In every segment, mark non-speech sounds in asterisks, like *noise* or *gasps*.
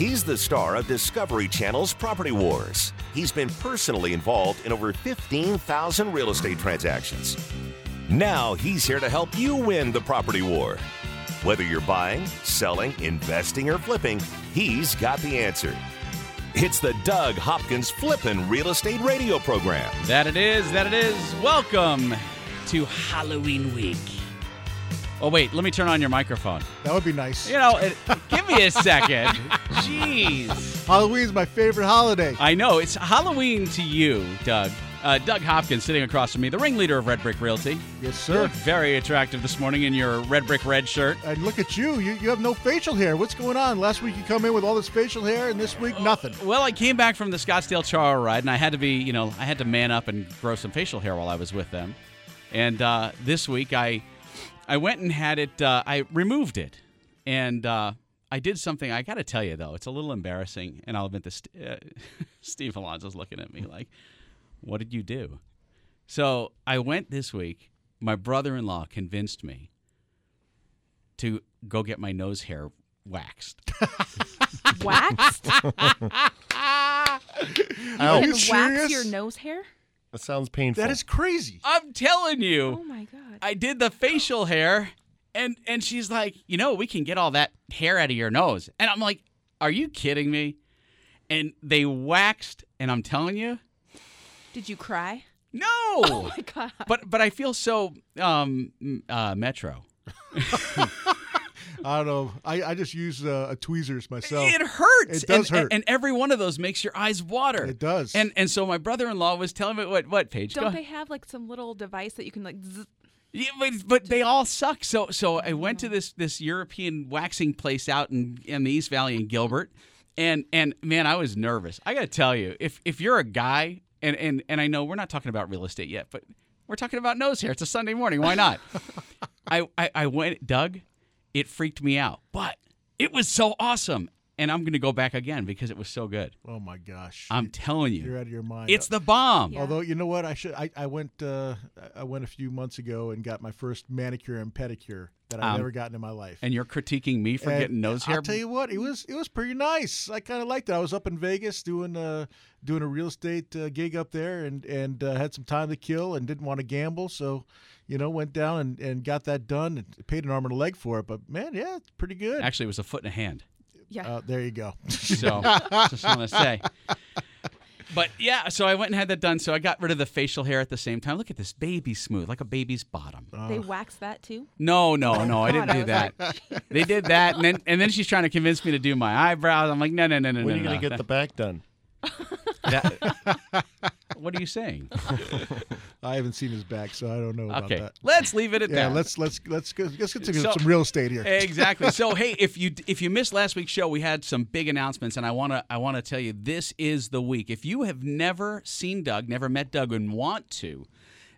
He's the star of Discovery Channel's Property Wars. He's been personally involved in over 15,000 real estate transactions. Now he's here to help you win the property war. Whether you're buying, selling, investing, or flipping, he's got the answer. It's the Doug Hopkins Flippin' Real Estate Radio Program. That it is, that it is. Welcome to Halloween week. Oh, wait, let me turn on your microphone. That would be nice. You know, it, give me a second. *laughs* Jeez. *laughs* Halloween's my favorite holiday. I know, it's Halloween to you, Doug. Uh, Doug Hopkins sitting across from me, the ringleader of Red Brick Realty. Yes, sir. You look very attractive this morning in your red brick red shirt. And look at you. you. You have no facial hair. What's going on? Last week you come in with all this facial hair, and this week nothing. Well, I came back from the Scottsdale Charro ride, and I had to be, you know, I had to man up and grow some facial hair while I was with them. And uh, this week, I, I went and had it. Uh, I removed it, and uh, I did something. I got to tell you though, it's a little embarrassing, and I'll admit this. Uh, *laughs* Steve Alonso's looking at me like, "What did you do?" So I went this week. My brother-in-law convinced me to go get my nose hair waxed. *laughs* Waxed? *laughs* Are and you wax serious? your nose hair? That sounds painful. That is crazy. I'm telling you. Oh my god. I did the facial hair, and and she's like, you know, we can get all that hair out of your nose, and I'm like, are you kidding me? And they waxed, and I'm telling you, Did you cry? no. *laughs* Oh my god. but but I feel so um uh, metro. *laughs* I don't know. I, I just use uh, a tweezers myself. It hurts. It does and, hurt. And, every one of those makes your eyes water. It does. And and so my brother-in-law was telling me what what Paige? Don't ahead. they have like some little device that you can like zzz, Yeah, but, but they all suck. So so I went to this this European waxing place out in, in the East Valley in Gilbert, and and man, I was nervous. I got to tell you, if if you're a guy, and and and I know we're not talking about real estate yet, but we're talking about nose hair. It's a Sunday morning. Why not? *laughs* I, I I went, Doug. It freaked me out, but it was so awesome, and I'm going to go back again because it was so good. oh my gosh. I'm telling you, you're out of your mind. it's the bomb. Yeah. Although you know what, I should. I, I went. Uh, I went a few months ago and got my first manicure and pedicure that I've Um, never gotten in my life. And you're critiquing me for And getting nose hair. I'll tell you what, it was it was pretty nice. I kind of liked it. I was up in Vegas doing uh doing a real estate uh, gig up there, and and uh, had some time to kill, and didn't want to gamble, so you know went down and, and got that done. And paid an arm and a leg for it, but man, yeah, it's pretty good. Actually, it was a foot and a hand. Yeah. Uh, there you go. So *laughs* just want to say. But yeah, so I went and had that done. So I got rid of the facial hair at the same time. Look at this baby smooth, like a baby's bottom. they wax that too? No, no, no, I didn't *laughs* God, I do was that. like, They did that, and then and then she's trying to convince me to do my eyebrows. I'm like, no, no, no, no, when no. are you no, going to get the back done? that- *laughs* what are you saying? *laughs* I haven't seen his back, so I don't know about Okay, that. let's leave it at Yeah, that. let's let's let's go, let's get So- some real estate here. exactly. So *laughs* hey, if you if you missed last week's show, we had some big announcements, and I wanna I wanna tell you this is the week. If you have never seen Doug, never met Doug, and want to,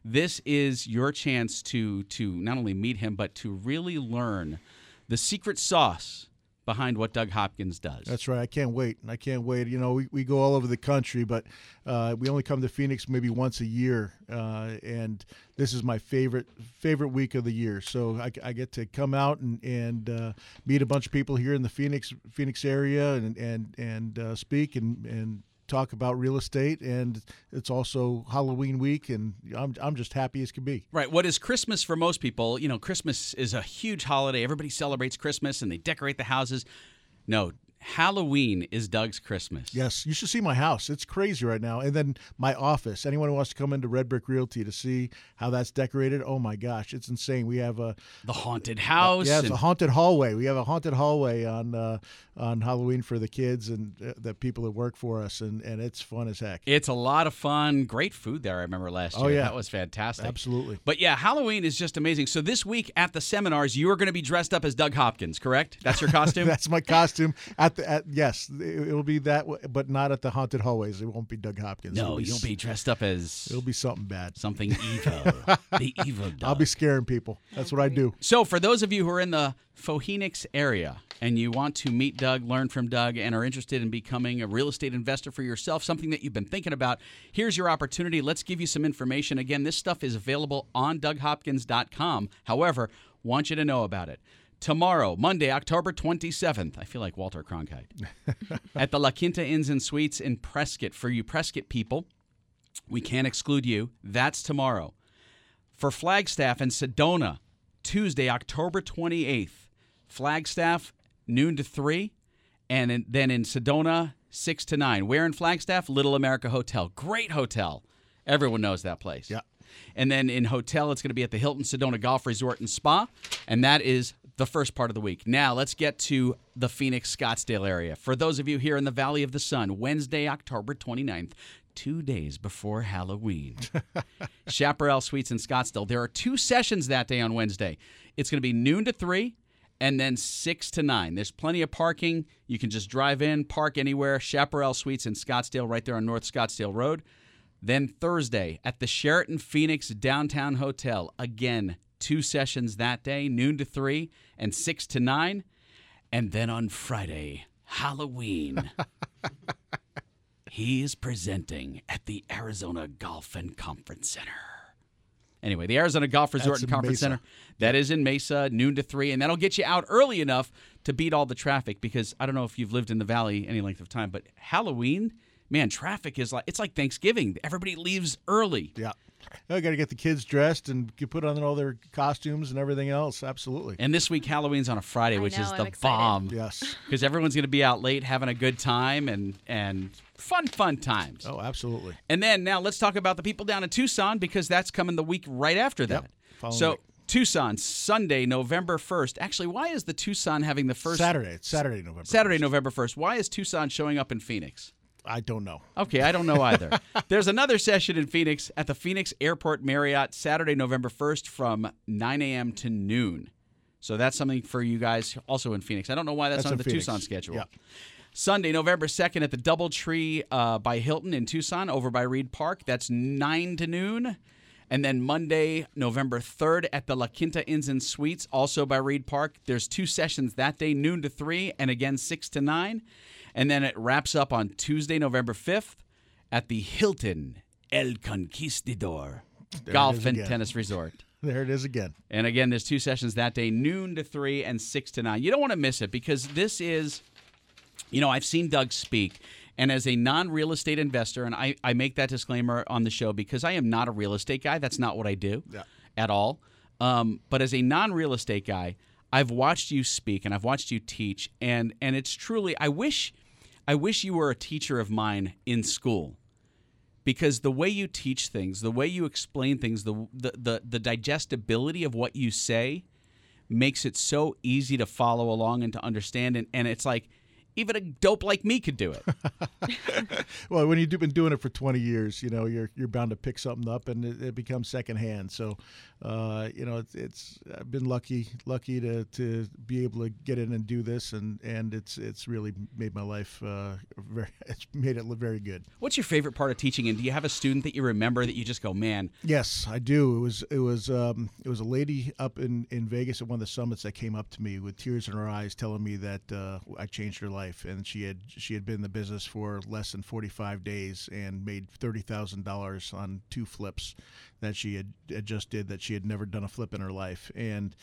this is your chance to to not only meet him but to really learn the secret sauce behind what Doug Hopkins does. That's right. I can't wait. I can't wait. You know, we, we go all over the country, but uh, we only come to Phoenix maybe once a year, uh, and this is my favorite favorite week of the year. So I, I get to come out and and uh, meet a bunch of people here in the Phoenix Phoenix area, and and and uh, speak and and talk about real estate. And it's also Halloween week, and I'm I'm just happy as can be. Right. What is Christmas for most people? You know, Christmas is a huge holiday. Everybody celebrates Christmas and they decorate the houses. No, Halloween is Doug's Christmas. Yes, you should see my house. It's crazy right now. And then my office. Anyone who wants to come into Red Brick Realty to see how that's decorated, oh my gosh, it's insane. We have a The haunted house. yeah, it's and- a haunted hallway. We have a haunted hallway on uh, on Halloween for the kids and uh, the people that work for us, and, and it's fun as heck. It's a lot of fun. Great food there. I remember last Oh, year. yeah. That was fantastic. Absolutely. But yeah, Halloween is just amazing. So this week at the seminars, you are going to be dressed up as Doug Hopkins, correct? That's your *laughs* costume. That's my costume at the at yes, it, it'll be that, w- but not at the haunted hallways. It won't be Doug Hopkins. no, It'll you'll be dressed up as It'll be something bad. something *laughs* evil. the evil Doug. *laughs* I'll be scaring people. That's what I do. So, for those of you who are in the Phoenix area and you want to meet Doug, learn from Doug, and are interested in becoming a real estate investor for yourself, something that you've been thinking about, here's your opportunity. Let's give you some information. Again, this stuff is available on DougHopkins.com. However, want you to know about it. Tomorrow, Monday, October 27th. I feel like Walter Cronkite. *laughs* at the La Quinta Inns and Suites in Prescott. For you Prescott people, we can't exclude you. That's tomorrow. For Flagstaff and Sedona, Tuesday, October 28th. Flagstaff, noon to 3. And in, then in Sedona, 6 to 9. Where in Flagstaff? Little America Hotel. Great hotel. Everyone knows that place. Yeah. And then in hotel, it's going to be at the Hilton Sedona Golf Resort and Spa. And that is the first part of the week. Now, let's get to the Phoenix Scottsdale area. For those of you here in the Valley of the Sun, Wednesday, October 29th, two days before Halloween. *laughs* Chaparral Suites in Scottsdale. There are two sessions that day on Wednesday. It's going to be noon to 3 and then 6 to 9. There's plenty of parking. You can just drive in, park anywhere. Chaparral Suites in Scottsdale, right there on North Scottsdale Road. Then Thursday at the Sheraton Phoenix Downtown Hotel. Again, two sessions that day, noon to 3 and 6 to 9. And then on Friday, Halloween. *laughs* he is presenting at the Arizona Golf and Conference Center. Anyway, the Arizona Golf Resort That's and Conference. Center. That is in Mesa, noon to 3. And that'll get you out early enough to beat all the traffic because I don't know if you've lived in the valley any length of time, but Halloween, man, traffic is like, it's like Thanksgiving. Everybody leaves early. Yeah. Oh, I got to get the kids dressed and get put on all their costumes and everything else. Absolutely. And this week, Halloween's on a Friday, which know, is the bomb. Yes. *laughs* Because everyone's going to be out late having a good time and, and fun, fun times. Oh, absolutely. And then now let's talk about the people down in Tucson because that's coming the week right after that. Yep, So week. Tucson, Sunday, November 1st. Actually, why is the Tucson having the first Saturday. It's Saturday, November. Saturday, 1st. November 1st. Why is Tucson showing up in Phoenix? I don't know. Okay, I don't know *laughs* either. There's another session in Phoenix at the Phoenix Airport Marriott Saturday, November 1st from 9 a.m. to noon. So that's something for you guys also in Phoenix. I don't know why that's, That's on the Phoenix. Tucson schedule. Yeah. Sunday, November 2nd at the Doubletree uh, by Hilton in Tucson over by Reid Park. That's 9 to noon. And then Monday, November 3rd at the La Quinta Inns and Suites, also by Reid Park. There's two sessions that day, noon to 3, and again 6 to 9. And then it wraps up on Tuesday, November 5th at the Hilton El Conquistador There Golf and. Tennis Resort. *laughs* There it is again. And again, there's two sessions that day, noon to 3 and 6 to 9. You don't want to miss it because this is, you know, I've seen Doug speak. And as a non real estate investor, and I, I make that disclaimer on the show because I am not a real estate guy. That's not what I do Yeah. at all. Um, but as a non real estate guy, I've watched you speak and I've watched you teach. And, and it's truly, I wish, I wish you were a teacher of mine in school. Because the way you teach things, the way you explain things, the the the, the digestibility of what you say makes it so easy to follow along and to understand. And, and it's like even a dope like me could do it. *laughs* Well, when you've been doing it for 20 years, you know you're you're bound to pick something up, and it, it becomes secondhand. So, uh, you know, it's, it's I've been lucky lucky to, to be able to get in and do this, and, and it's it's really made my life uh, very *laughs* it's made it look very good. What's your favorite part of teaching and do you have a student that you remember that you just go, "Man, Yes, I do. It was it was um, it was a lady up in, in Vegas at one of the summits that came up to me with tears in her eyes, telling me that uh, I changed her life, and she had she had been in the business for less than forty five days and made thirty thousand dollars on two flips that she had, had just did that she had never done a flip in her life, and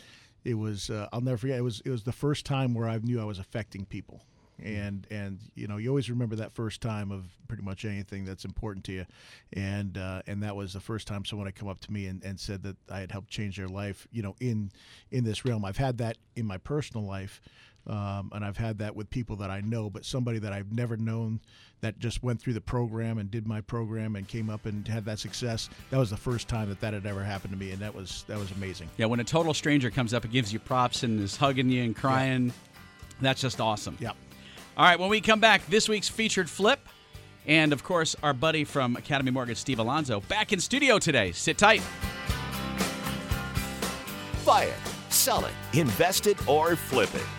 it was uh, I'll never forget. It was it was the first time where I knew I was affecting people. And and you know you always remember that first time of pretty much anything that's important to you. And uh, and that was the first time someone had come up to me and, and said that I had helped change their life you know in in this realm. I've had that in my personal life um, and I've had that with people that I know but somebody that I've never known that just went through the program and did my program and came up and had that success that was the first time that that had ever happened to me and that was that was amazing yeah, when a total stranger comes up and gives you props and is hugging you and crying, that's just awesome." yeah All right, when we come back, this week's featured flip and of course our buddy from Academy Mortgage Steve Alonso back in studio today. Sit tight. Buy it, sell it, invest it, or flip it.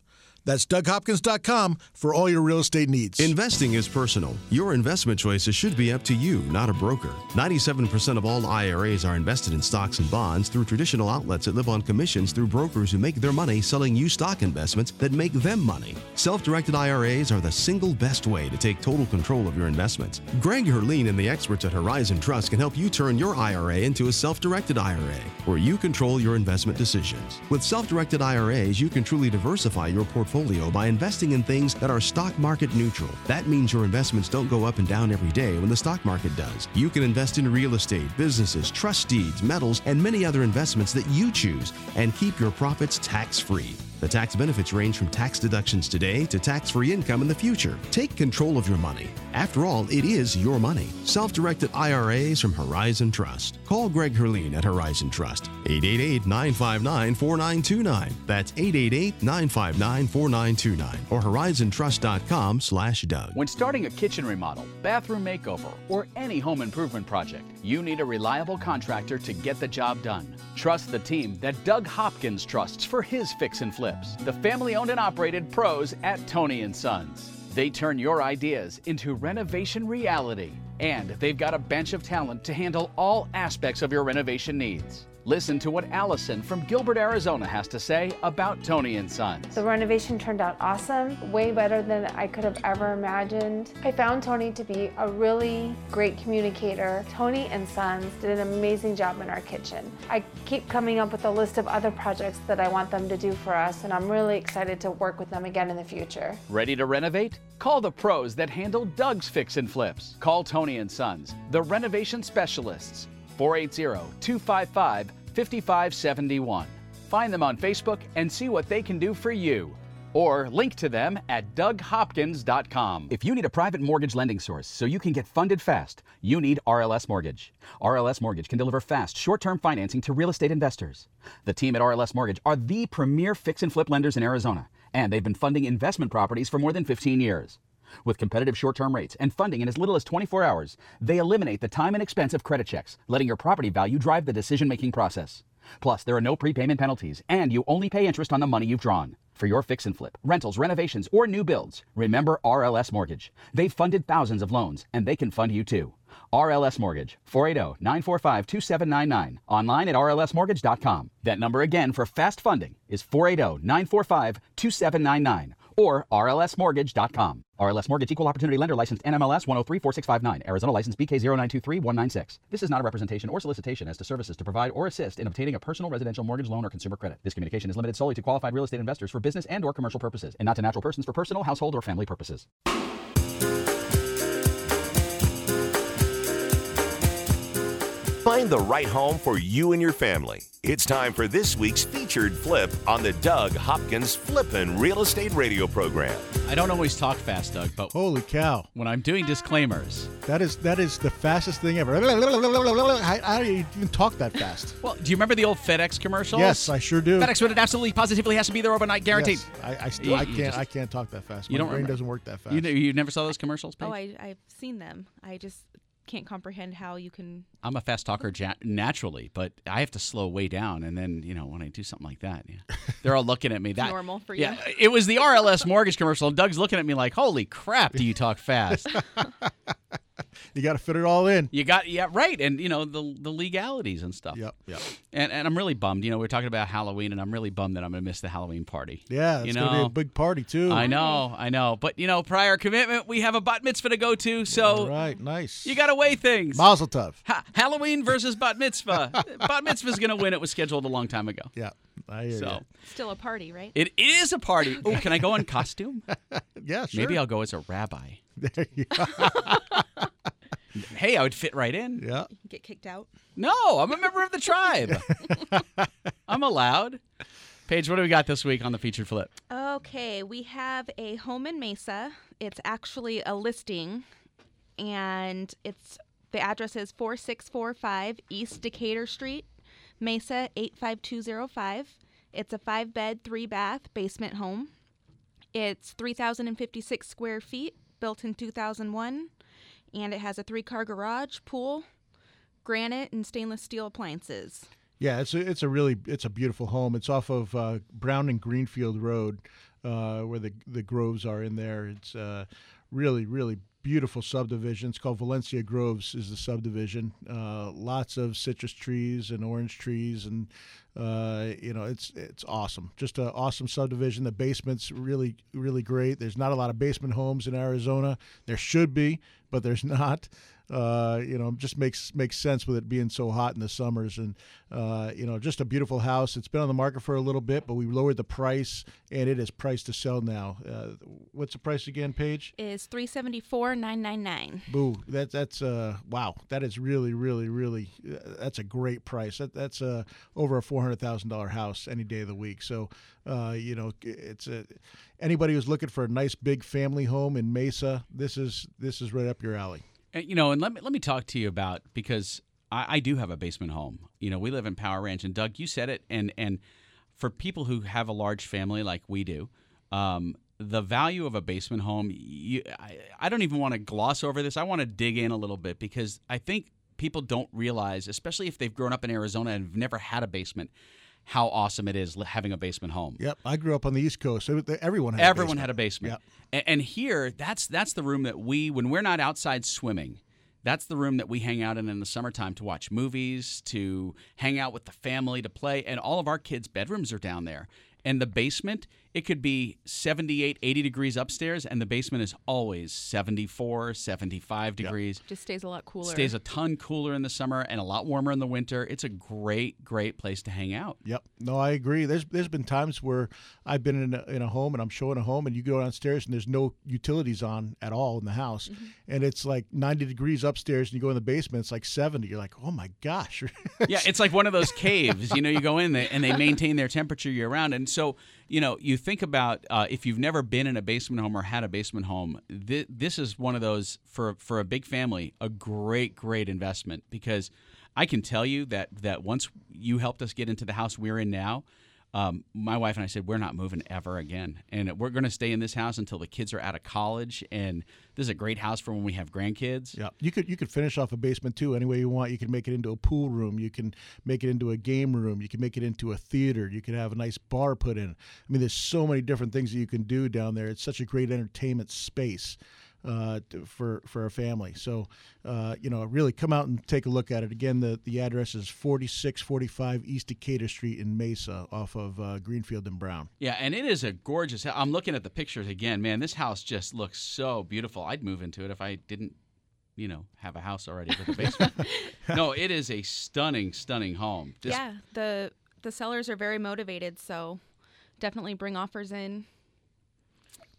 That's DougHopkins.com for all your real estate needs. Investing is personal. Your investment choices should be up to you, not a broker. 97% of all IRAs are invested in stocks and bonds through traditional outlets that live on commissions through brokers who make their money selling you stock investments that make them money. Self directed IRAs are the single best way to take total control of your investments. Greg Herleen and the experts at Horizon Trust can help you turn your IRA into a self directed IRA where you control your investment decisions. With self directed IRAs, you can truly diversify your portfolio portfolio by investing in things that are stock market neutral. That means your investments don't go up and down every day when the stock market does. You can invest in real estate, businesses, trust deeds, metals, and many other investments that you choose and keep your profits tax free. The tax benefits range from tax deductions today to tax free income in the future. Take control of your money. After all, it is your money. Self directed IRAs from Horizon Trust. Call Greg Herleen at Horizon Trust. 888 959 4929. That's 888 959 4929 or horizontrust.com slash Doug. When starting a kitchen remodel, bathroom makeover, or any home improvement project, you need a reliable contractor to get the job done. Trust the team that Doug Hopkins trusts for his fix and flips. The family owned and operated pros at Tony and Sons. They turn your ideas into renovation reality. And they've got a bench of talent to handle all aspects of your renovation needs. Listen to what Allison from Gilbert, Arizona has to say about Tony and Sons. The renovation turned out awesome, way better than I could have ever imagined. I found Tony to be a really great communicator. Tony and Sons did an amazing job in our kitchen. I keep coming up with a list of other projects that I want them to do for us, and I'm really excited to work with them again in the future. Ready to renovate? Call the pros that handle Doug's Fix and Flips. Call Tony and Sons, the renovation specialists. 480-255-5571. Find them on Facebook and see what they can do for you. Or link to them at DougHopkins.com. If you need a private mortgage lending source so you can get funded fast, you need RLS Mortgage. RLS Mortgage can deliver fast, short term financing to real estate investors. The team at RLS Mortgage are the premier fix and flip lenders in Arizona, and they've been funding investment properties for more than 15 years. With competitive short term rates and funding in as little as 24 hours, they eliminate the time and expense of credit checks, letting your property value drive the decision making process. Plus, there are no prepayment penalties, and you only pay interest on the money you've drawn. For your fix and flip, rentals, renovations, or new builds, remember RLS Mortgage. They've funded thousands of loans, and they can fund you too. RLS Mortgage, 480 945 2799. Online at rlsmortgage.com. That number again for fast funding is 480 945 2799 or rlsmortgage.com. RLS Mortgage Equal Opportunity Lender Licensed NMLS 1034659. Arizona License BK0923196. This is not a representation or solicitation as to services to provide or assist in obtaining a personal residential mortgage loan or consumer credit. This communication is limited solely to qualified real estate investors for business and or commercial purposes and not to natural persons for personal, household, or family purposes. The right home for you and your family. It's time for this week's featured flip on the Doug Hopkins Flippin' Real Estate Radio program. I don't always talk fast, Doug, but Holy cow! when I'm doing disclaimers, That is that is the fastest thing ever. I, how don't even talk that fast? *laughs* well, do you remember the old FedEx commercials? Yes, I sure do. FedEx when it absolutely positively has to be there overnight, guaranteed. Yes, I, I still You- I you can't just- I can't talk that fast. You don't brain remember- doesn't work that fast. You, you never saw those commercials, oh, Paige? Oh, I, I've seen them. I just can't comprehend how you can. I'm a fast talker ja- naturally, but I have to slow way down, and then you know when I do something like that, yeah, *laughs* they're all looking at me. That normal for you? Yeah, it was the RLS mortgage commercial, and Doug's looking at me like, "Holy crap, do you talk fast?" *laughs* *laughs* you got to fit it all in. You got yeah right, and you know the the legalities and stuff. Yep, yep. And and I'm really bummed. You know, we're talking about Halloween, and I'm really bummed that I'm gonna miss the Halloween party. Yeah, it's you gonna be a big party too. I know, I know, but you know, prior commitment, we have a bat mitzvah to go to, so All right, nice. you got to weigh things. Mazel tov. Ha- Halloween versus bat mitzvah. *laughs* bat mitzvah's gonna win. It was scheduled a long time ago. Yeah, I hear So Still a party, right? it is a party. Oh, can I go in costume? ya. *laughs* Yeah, sure. Maybe I'll go as a rabbi. There you go. Hey, I would fit right in. Yeah. Get kicked out. No, I'm a member of the tribe. *laughs* I'm allowed. Paige, what do we got this week on the featured flip? Okay, we have a home in Mesa. It's actually a listing, and it's the address is 4645 East Decatur Street, Mesa 85205. It's a five bed, three bath basement home. It's 3,056 square feet, built in 2001, and it has a three car garage, pool, granite, and stainless steel appliances. Yeah, it's a, it's a really it's a beautiful home. It's off of uh, Brown and Greenfield Road, uh, where the the groves are in there. It's uh, really really beautiful subdivision. It's called Valencia Groves is the subdivision. Uh, lots of citrus trees and orange trees, and uh, you know it's it's awesome. Just an awesome subdivision. The basement's really really great. There's not a lot of basement homes in Arizona. There should be, but there's *laughs* not. Uh, you know, just makes makes sense with it being so hot in the summers, and uh, you know, just a beautiful house. It's been on the market for a little bit, but we lowered the price, and it is priced to sell now. Uh, what's the price again, Paige? Is 374,999. Boo! That that's uh wow. That is really really really uh, that's a great price. That that's uh over a four hundred thousand dollar house any day of the week. So uh you know it's a anybody who's looking for a nice big family home in Mesa, this is this is right up your alley. And, you know, and let me let me talk to you about because I, I do have a basement home. You know, we live in Power Ranch, and Doug, you said it, and and for people who have a large family like we do, um, the value of a basement home, you, I, I don't even want to gloss over this. I want to dig in a little bit because I think people don't realize, especially if they've grown up in Arizona and have never had a basement, how awesome it is having a basement home. Yep, I grew up on the East Coast. So everyone had Everyone a had a basement. A- And, here, that's that's the room that we, when we're not outside swimming, that's the room that we hang out in in the summertime to watch movies, to hang out with the family, to play. And all of our kids' bedrooms are down there. And the basement, it could be 78, 80 degrees upstairs, and the basement is always 74, 75 degrees. Just stays a lot cooler. Stays a ton cooler in the summer and a lot warmer in the winter. It's a great, great place to hang out. Yep. No, I agree. There's there's been times where I've been in a, in a home and I'm showing a home and you go downstairs and there's no utilities on at all in the house, Mm-hmm. and it's like 90 degrees upstairs and you go in the basement it's like 70. You're like, oh my gosh. *laughs* yeah, it's like one of those caves. You know, you go in there and they maintain their temperature year round. And so, you know, you think about uh, if you've never been in a basement home or had a basement home, th- this is one of those for for a big family, a great, great investment because I can tell you that that once you helped us get into the house we're in now. Um, my wife and I said we're not moving ever again, and we're going to stay in this house until the kids are out of college. And this is a great house for when we have grandkids. Yeah, you could you could finish off a basement too any way you want. You can make it into a pool room. You can make it into a game room. You can make it into a theater. You can have a nice bar put in. I mean, there's so many different things that you can do down there. It's such a great entertainment space uh, to- for for a family. So, uh, you know, really come out and take a look at it. Again, the the address is 4645 East Decatur Street in Mesa, off of uh, Greenfield and Brown. Yeah, and it is a gorgeous. hou- I'm looking at the pictures again. Man, this house just looks so beautiful. I'd move into it if I didn't, you know, have a house already with a basement. *laughs* no, it is a stunning, stunning home. Just, yeah, the the sellers are very motivated, so definitely bring offers in.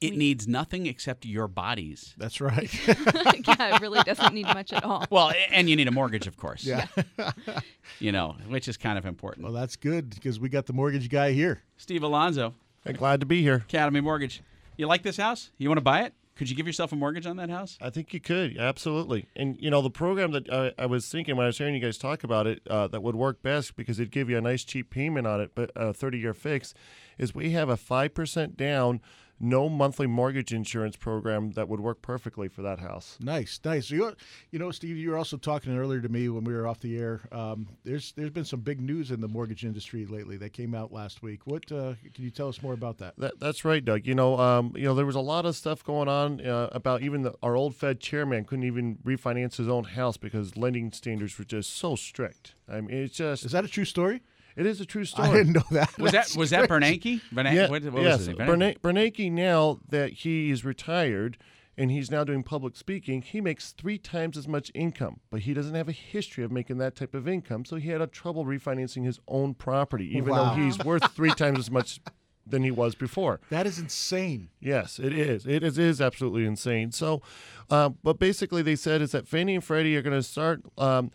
It needs nothing except your bodies. That's right. *laughs* yeah, it really doesn't need much at all. Well, and you need a mortgage, of course. Yeah. *laughs* You know, which is kind of important. well, that's good because we got the mortgage guy here. Steve Alonzo, I'm glad to be here. Academy Mortgage. You like this house? You want to buy it? Could you give yourself a mortgage on that house? I think you could absolutely. And you know the program that I, I was thinking when I was hearing you guys talk about it uh, that would work best because it'd give you a nice cheap payment on it, but a 30 year fix, is we have a five percent down, no monthly mortgage insurance program that would work perfectly for that house. Nice, nice. So you, you know, Steve, you were also talking earlier to me when we were off the air. Um, there's there's been some big news in the mortgage industry lately that came out last week. What uh, can you tell us more about that? that that's right, Doug. You know, um, you know, there was a lot of stuff going on uh, about even the, our old Fed chairman couldn't even refinance his own house because lending standards were just so strict. I mean, it's just Is that a true story? It is a true story. I didn't know that. Was that That's was that. Bernanke? Bernanke? Yeah, what, what yes. was his Bernanke, now that he is retired and he's now doing public speaking, he makes three times as much income, but he doesn't have a history of making that type of income. So he had a trouble refinancing his own property, even Wow. though he's worth three times as much than he was before. *laughs* That is insane. Yes, it is. It is, it is absolutely insane. So, uh, but basically, they said is that Fannie and Freddie are going to start um,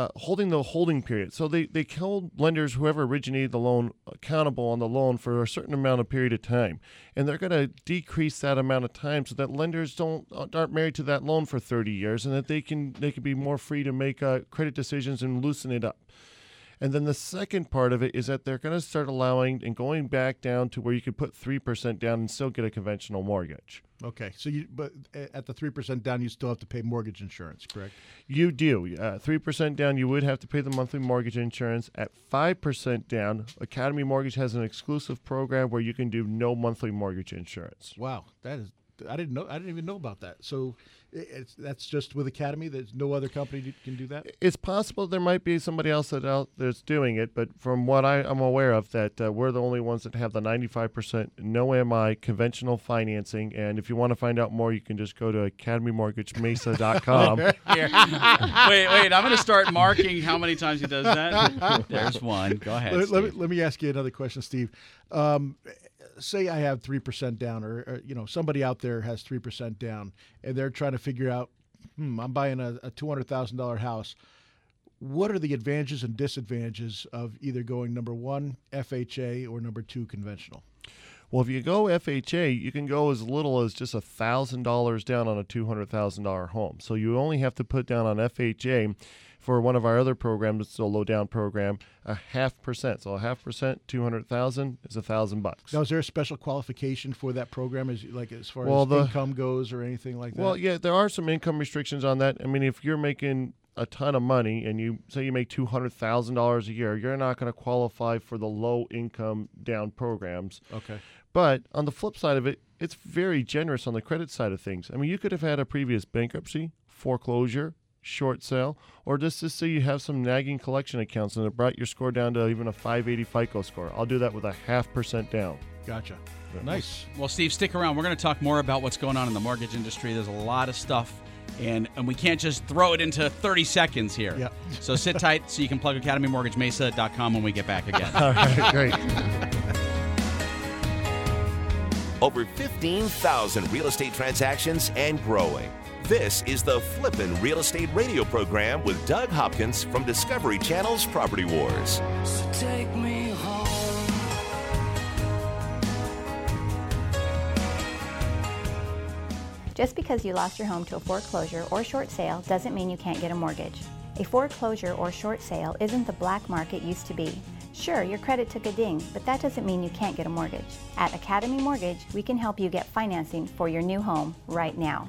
uh, holding the holding period. So they they hold lenders, whoever originated the loan, accountable on the loan for a certain amount of period of time, and they're going to decrease that amount of time so that lenders don't aren't married to that loan for 30 years, and that they can they can be more free to make uh, credit decisions and loosen it up. And then the second part of it is that they're going to start allowing and going back down to where you could put 3% down and still get a conventional mortgage. Okay, so you but at the three percent down, you still have to pay mortgage insurance, correct? You do. Uh, 3% down, you would have to pay the monthly mortgage insurance. At 5% down, Academy Mortgage has an exclusive program where you can do no monthly mortgage insurance. Wow, that is. I didn't know. I didn't even know about that. So, it's that's just with Academy. There's no other company that can do that. It's possible there might be somebody else that out that's doing it, but from what I, I'm aware of, that uh, we're the only ones that have the 95% no MI conventional financing. And if you want to find out more, you can just go to academymortgagemesa.com. *laughs* Here. wait, wait. I'm going to start marking how many times he does that. *laughs* There's one. Go ahead. Let, let me, let me ask you another question, Steve. Um, say I have three percent down, or, or you know somebody out there has three percent down, and they're trying to figure out, hmm, I'm buying a, a two hundred thousand dollar house. What are the advantages and disadvantages of either going number one FHA or number two conventional? Well, if you go FHA, you can go as little as just thousand dollars down on a two hundred thousand dollar home. So you only have to put down on FHA for one of our other programs, it's a low down program, a half percent. So a half percent, two hundred thousand is a thousand bucks. Now, is there a special qualification for that program, as like as far Well, as the- income goes, or anything like that? Well, yeah, there are some income restrictions on that. I mean, if you're making a ton of money and you say you make two hundred thousand dollars a year, you're not going to qualify for the low income down programs. Okay. But on the flip side of it, it's very generous on the credit side of things. I mean, you could have had a previous bankruptcy, foreclosure, short sale, or just to say you have some nagging collection accounts and it brought your score down to even a 580 FICO score. I'll do that with a half percent down. Gotcha. Nice. Well, Steve, stick around. We're going to talk more about what's going on in the mortgage industry. There's a lot of stuff, and, and we can't just throw it into 30 seconds here. Yep. *laughs* So sit tight so you can plug academymortgagemesa.com when we get back again. *laughs* All right, great. Over 15,000 real estate transactions and growing. This is the Flippin' Real Estate Radio program with Doug Hopkins from Discovery Channel's Property Wars. So take me home. Just because you lost your home to a foreclosure or short sale doesn't mean you can't get a mortgage. A foreclosure or short sale isn't the black market used to be. Sure, your credit took a ding, but that doesn't mean you can't get a mortgage. At Academy Mortgage, we can help you get financing for your new home right now.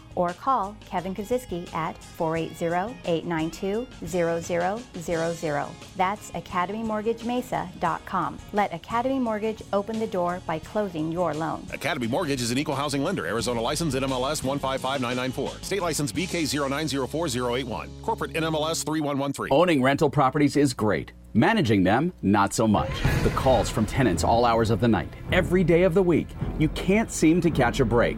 or call Kevin Kaziski at 480-892-0000. That's academymortgagemesa.com. Let Academy Mortgage open the door by closing your loan. Academy Mortgage is an equal housing lender. Arizona license NMLS 155994. State license BK0904081. Corporate NMLS 3113. Owning rental properties is great. Managing them, not so much. The calls from tenants all hours of the night, every day of the week, you can't seem to catch a break.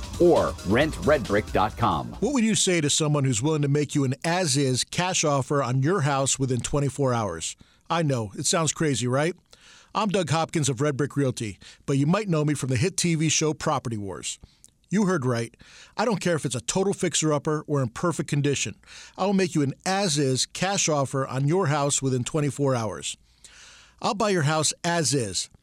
or rentredbrick.com. What would you say to someone who's willing to make you an as is cash offer on your house within 24 hours? I know, it sounds crazy, right? I'm Doug Hopkins of Red Brick Realty, but you might know me from the hit TV show Property Wars. You heard right. I don't care if it's a total fixer upper or in perfect condition. I will make you an as is cash offer on your house within 24 hours. I'll buy your house as is.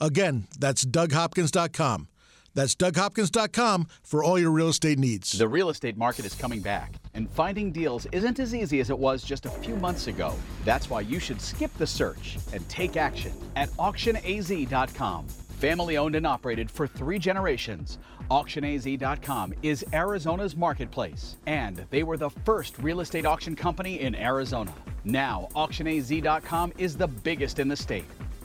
Again, that's DougHopkins.com. That's DougHopkins.com for all your real estate needs. The real estate market is coming back, and finding deals isn't as easy as it was just a few months ago. That's why you should skip the search and take action at AuctionAZ.com. Family owned and operated for three generations, AuctionAZ.com is Arizona's marketplace, and they were the first real estate auction company in Arizona. Now, AuctionAZ.com is the biggest in the state.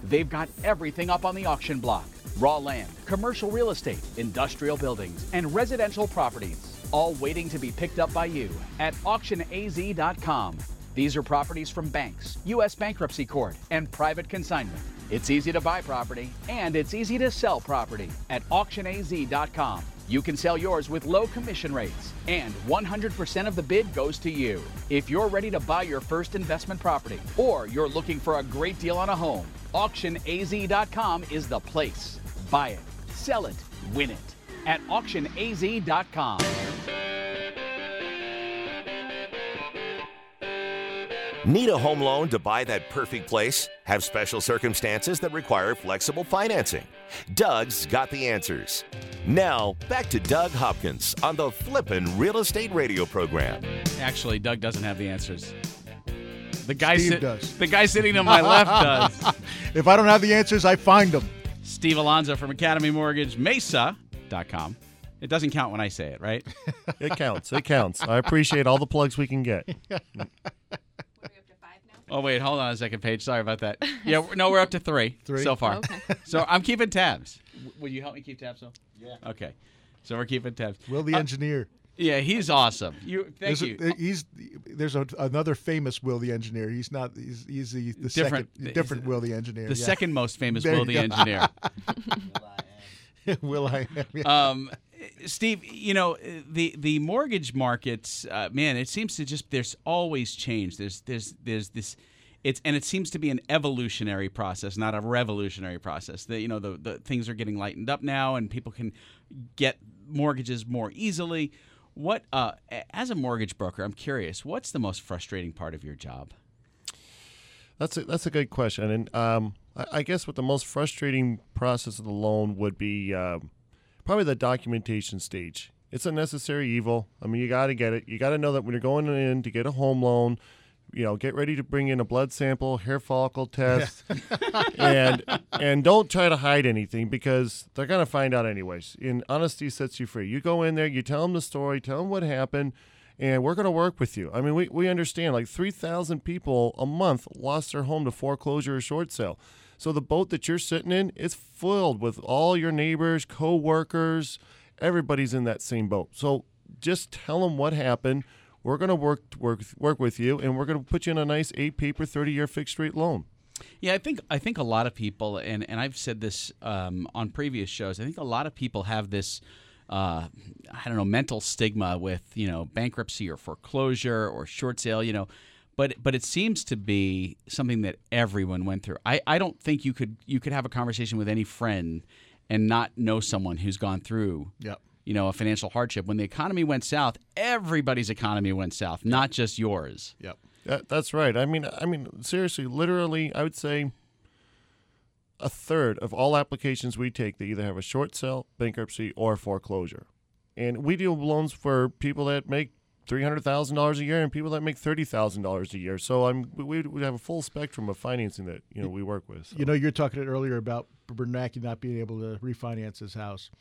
They've got everything up on the auction block raw land, commercial real estate, industrial buildings, and residential properties, all waiting to be picked up by you at AuctionAZ.com. These are properties from banks, U.S. bankruptcy court, and private consignment. It's easy to buy property and it's easy to sell property at auctionaz.com. You can sell yours with low commission rates and 100% of the bid goes to you. If you're ready to buy your first investment property or you're looking for a great deal on a home, auctionaz.com is the place. Buy it, sell it, win it at auctionaz.com. Need a home loan to buy that perfect place? Have special circumstances that require flexible financing? Doug's got the answers. Now, back to Doug Hopkins on the Flippin' Real Estate Radio program. Actually, Doug doesn't have the answers. The guy, Steve sit- does. the guy sitting to my left does. *laughs* If I don't have the answers, I find them. Steve Alonzo from Academy Mortgage, Mesa.com. It doesn't count when I say it, right? *laughs* It counts. It counts. I appreciate all the plugs we can get. *laughs* Oh wait, hold on a second, Paige. Sorry about that. *laughs* Yeah, we're- no, we're up to three, Three? so far. Okay. *laughs* So I'm keeping tabs. W- Will you help me keep tabs, though? Yeah. Okay. So we're keeping tabs. Will the Uh, engineer? Yeah, he's awesome. You thank There's you. A, he's there's a, another famous Will the engineer. He's not. He's, he's the, the Different- second different Will the engineer. the yeah. second most famous There Will you the go. engineer. *laughs* *laughs* Will I? *laughs* Yeah. um, Steve, you know the the mortgage markets, uh, man. It seems to just there's always change. There's there's there's this. It's and it seems to be an evolutionary process, not a revolutionary process. That you know the the things are getting lightened up now, and people can get mortgages more easily. What uh, as a mortgage broker, I'm curious. What's the most frustrating part of your job? That's a, that's a good question, and um, I, I guess what the most frustrating process of the loan would be um, probably the documentation stage. It's a necessary evil. I mean, you got to get it. You got to know that when you're going in to get a home loan, you know, get ready to bring in a blood sample, hair follicle test, *laughs* and and don't try to hide anything because they're gonna find out anyways. And honesty sets you free. You go in there, you tell them the story, tell them what happened, and we're gonna work with you. I mean, we we understand like three thousand people a month lost their home to foreclosure or short sale. So the boat that you're sitting in is filled with all your neighbors, co-workers, everybody's in that same boat. So just tell them what happened. We're going to work work work with you, and we're going to put you in a nice A paper, thirty year fixed rate loan. Yeah, I think I think a lot of people, and, and I've said this um, on previous shows. I think a lot of people have this, uh, I don't know, mental stigma with you know bankruptcy or foreclosure or short sale. You know, but but it seems to be something that everyone went through. I, I don't think you could you could have a conversation with any friend and not know someone who's gone through. Yep. You know, a financial hardship. When the economy went south, everybody's economy went south, not just yours. Yep. That, that's right. I mean, I mean, seriously, literally, I would say a third of all applications we take, they either have a short sale, bankruptcy, or foreclosure. And we do loans for people that make three hundred thousand dollars a year and people that make thirty thousand dollars a year. So I'm we, we have a full spectrum of financing that you know we work with. So. You know, you're talking earlier about Bernanke not being able to refinance his house.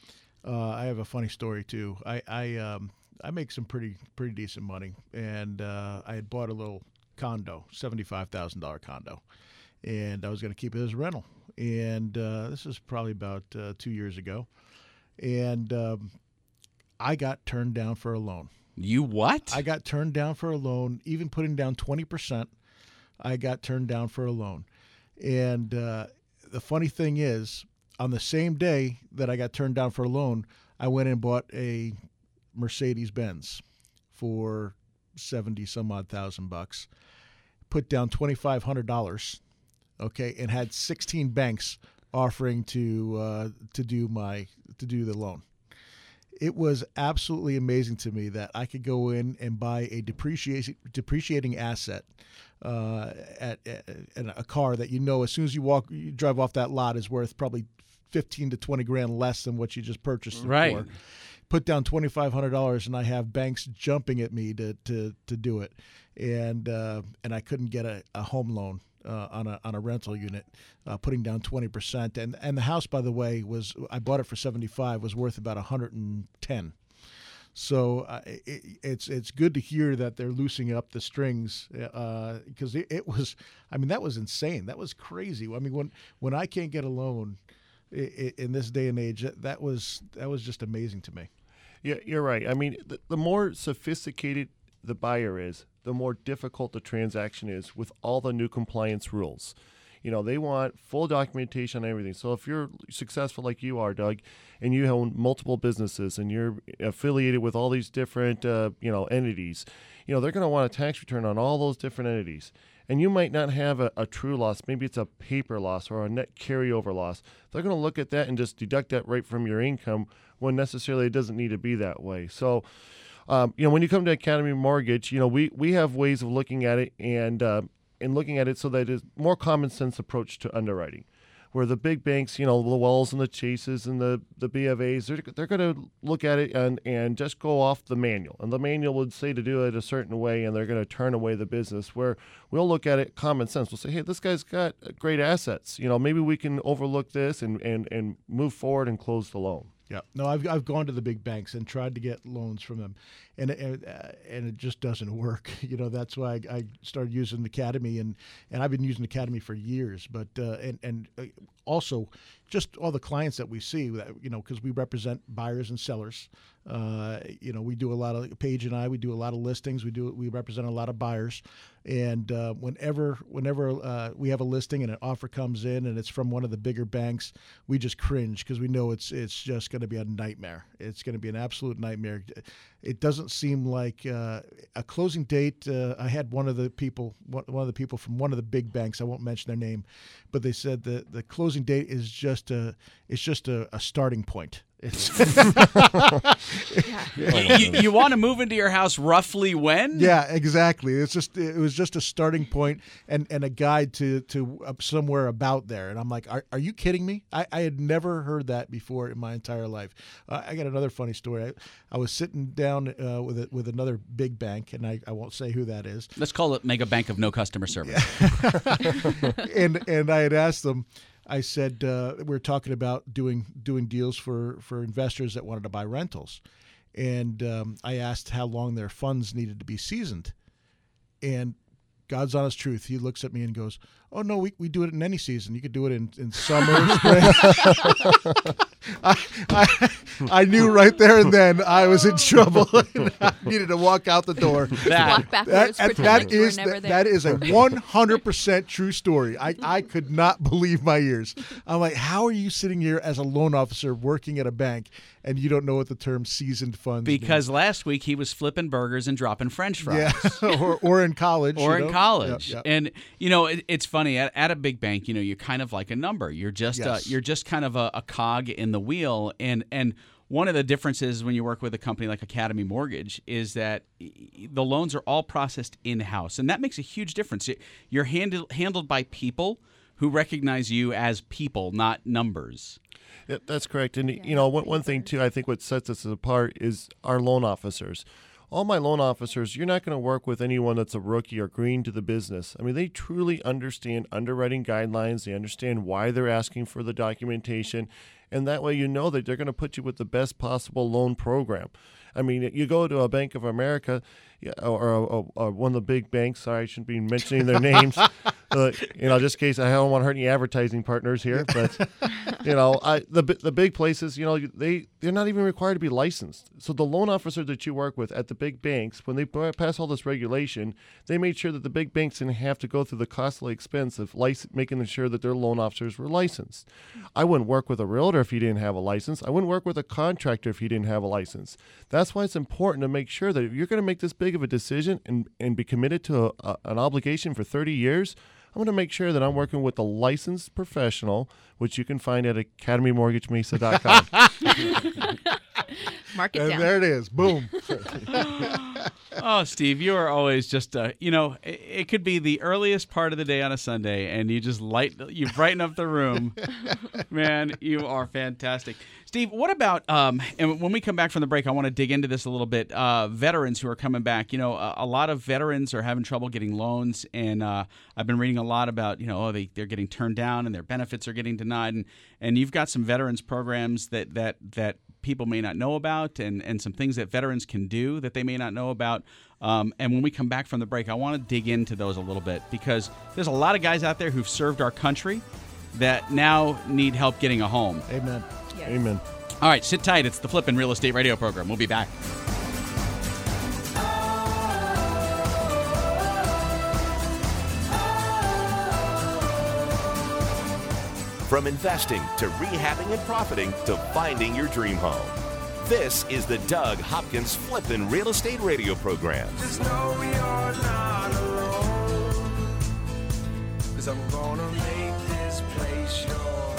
Uh, I have a funny story too. I I, um, I make some pretty pretty decent money, and uh, I had bought a little condo, seventy five thousand dollar condo, and I was going to keep it as rental. And uh, this is probably about uh, two years ago, and um, I got turned down for a loan. You what? I got turned down for a loan, even putting down 20%. I got turned down for a loan. And uh, the funny thing is, on the same day that I got turned down for a loan, I went and bought a Mercedes Benz for 70 some odd thousand bucks, put down $2,500, okay, and had 16 banks offering to uh, to do my to do the loan it was absolutely amazing to me that I could go in and buy a depreciating depreciating asset uh, at, at, at, a car that you know as soon as you walk you drive off that lot is worth probably fifteen to twenty grand less than what you just purchased it right. for. Put down twenty five hundred dollars, and I have banks jumping at me to to, to do it, and uh, and I couldn't get a, a home loan uh, on a on a rental unit, uh, putting down twenty percent. And and the house, by the way, was I bought it for seventy five, was worth about hundred and ten. So uh, it, it's it's good to hear that they're loosening up the strings because it, it, was I mean that was insane that was crazy I mean when when I can't get a loan in this day and age that, that was that was just amazing to me. Yeah, you're right. I mean the, the more sophisticated the buyer is, the more difficult the transaction is with all the new compliance rules. You know, they want full documentation on everything. So if you're successful like you are, Doug, and you own multiple businesses and you're affiliated with all these different, uh, you know, entities, you know, they're going to want a tax return on all those different entities. And you might not have a, a true loss. Maybe it's a paper loss or a net carryover loss. They're going to look at that and just deduct that right from your income when necessarily it doesn't need to be that way. So, um, you know, when you come to Academy Mortgage, you know, we, we have ways of looking at it and uh, and looking at it so that it's more common sense approach to underwriting. Where the big banks, you know, the Wells and the Chases and the the BofA's, they're, they're going to look at it and, and just go off the manual. And the manual would say to do it a certain way, and they're going to turn away the business. Where we'll look at it common sense. We'll say, hey, this guy's got great assets. You know, maybe we can overlook this and, and, and move forward and close the loan. Yeah, no, I've I've gone to the big banks and tried to get loans from them, and and, uh, and it just doesn't *laughs* work. You know, that's why I, I, started using Academy, and, and I've been using Academy for years. But uh, and and uh, also just all the clients that we see that you know because we represent buyers and sellers. Uh, you know, we do a lot of Paige and I. We do a lot of listings. We do we represent a lot of buyers, and uh, whenever whenever uh, we have a listing and an offer comes in and it's from one of the bigger banks, we just cringe because we know it's it's just going to be a nightmare. It's going to be an absolute nightmare. It doesn't seem like uh, a closing date. Uh, I had one of the people one of the people from one of the big banks. I won't mention their name, but they said that the closing date is just a it's just a, a starting point. *laughs* you, you want to move into your house roughly when? Yeah, exactly. It's just it was just a starting point and, and a guide to to uh, somewhere about there. And I'm like, are, are you kidding me? I, I had never heard that before in my entire life. Uh, I got another funny story. I, I was sitting down uh, with a, with another big bank, and I, I won't say who that is. Let's call it Mega Bank of No Customer Service. *laughs* and and I had asked them. I said uh, we are talking about doing doing deals for for investors that wanted to buy rentals, and um, I asked how long their funds needed to be seasoned, and God's honest truth, he looks at me and goes, "Oh no, we, we do it in any season. You could do it in in summer, *laughs* spring." *laughs* *laughs* I, I, I knew right there and then I was in trouble. *laughs* and I needed to walk out the door. That- Walk backwards, that, pretend that like you were is never that, there. that is a 100% true story. I, I could not believe my ears. I'm like, how are you sitting here as a loan officer working at a bank and you don't know what the term seasoned funds mean? Because last week he was flipping burgers and dropping French fries. yeah, *laughs* or, or in college, or you in know? college. Yep, yep. And you know, it, it's funny at, at a big bank. You know, you're kind of like a number. You're just uh, Yes. you're just kind of a, a cog in the wheel. And and one of the differences when you work with a company like Academy Mortgage is that y- y- the loans are all processed in house, and that makes a huge difference. You're handled handled by people who recognize you as people, not numbers. Yeah, that's correct. And you know, one, one thing too, I think what sets us apart is our loan officers. All my loan officers, you're not going to work with anyone that's a rookie or green to the business. I mean, they truly understand underwriting guidelines. They understand why they're asking for the documentation, and that way you know that they're going to put you with the best possible loan program. I mean, you go to a Bank of America yeah, or, or, or one of the big banks. Sorry, I shouldn't be mentioning their names. *laughs* uh, you know, just in case I don't want to hurt any advertising partners here. But *laughs* you know, I, the the big places, you know, they they're not even required to be licensed. So the loan officer that you work with at the big banks, when they pass all this regulation, they made sure that the big banks didn't have to go through the costly expense of lic- making sure that their loan officers were licensed. I wouldn't work with a realtor if he didn't have a license. I wouldn't work with a contractor if he didn't have a license. That's why it's important to make sure that if you're going to make this big of a decision and, and be committed to a, a, an obligation for 30 years, I'm going to make sure that I'm working with a licensed professional, which you can find at academymortgagemesa.com. *laughs* Mark it and down. there it is. Boom. *laughs* Oh, Steve, you are always just uh, you know, it, it could be the earliest part of the day on a Sunday, and you just light, you brighten up the room. *laughs* Man, you are fantastic, Steve. What about um? And when we come back from the break, I want to dig into this a little bit. Uh, veterans who are coming back, you know, a, a lot of veterans are having trouble getting loans, and uh, I've been reading a lot about you know, oh, they they're getting turned down and their benefits are getting denied, and and you've got some veterans programs that that that people may not know about and, and some things that veterans can do that they may not know about. Um, and when we come back from the break, I want to dig into those a little bit because there's a lot of guys out there who've served our country that now need help getting a home. Amen. Amen. All right, sit tight. It's the Flippin' Real Estate Radio program. We'll be back. From investing to rehabbing and profiting to finding your dream home. This is the Doug Hopkins Flippin' Real Estate Radio program. Just know you're not alone. Cause I'm gonna make this place your home.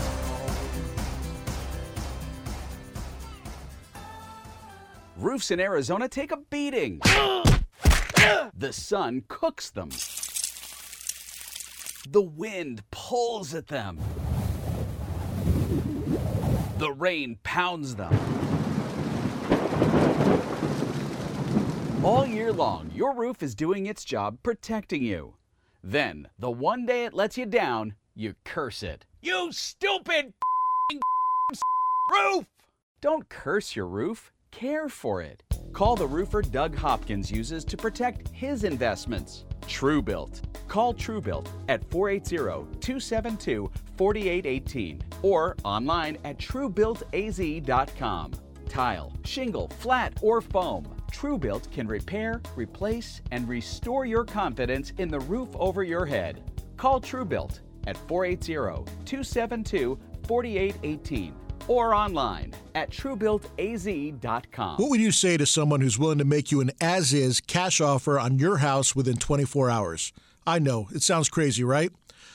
Roofs in Arizona take a beating. *gasps* the sun cooks them. The wind pulls at them. The rain pounds them. All year long, your roof is doing its job protecting you. Then, the one day it lets you down, you curse it. You stupid *laughs* roof! Don't curse your roof, care for it. Call the roofer Doug Hopkins uses to protect his investments. TrueBuilt. Call TrueBuilt at 480-272-4818 or online at truebuiltaz.com. Tile, shingle, flat, or foam. TrueBuilt can repair, replace, and restore your confidence in the roof over your head. Call TrueBuilt at 480-272-4818 or online at truebuiltaz.com. What would you say to someone who's willing to make you an as is cash offer on your house within 24 hours? I know, it sounds crazy, right?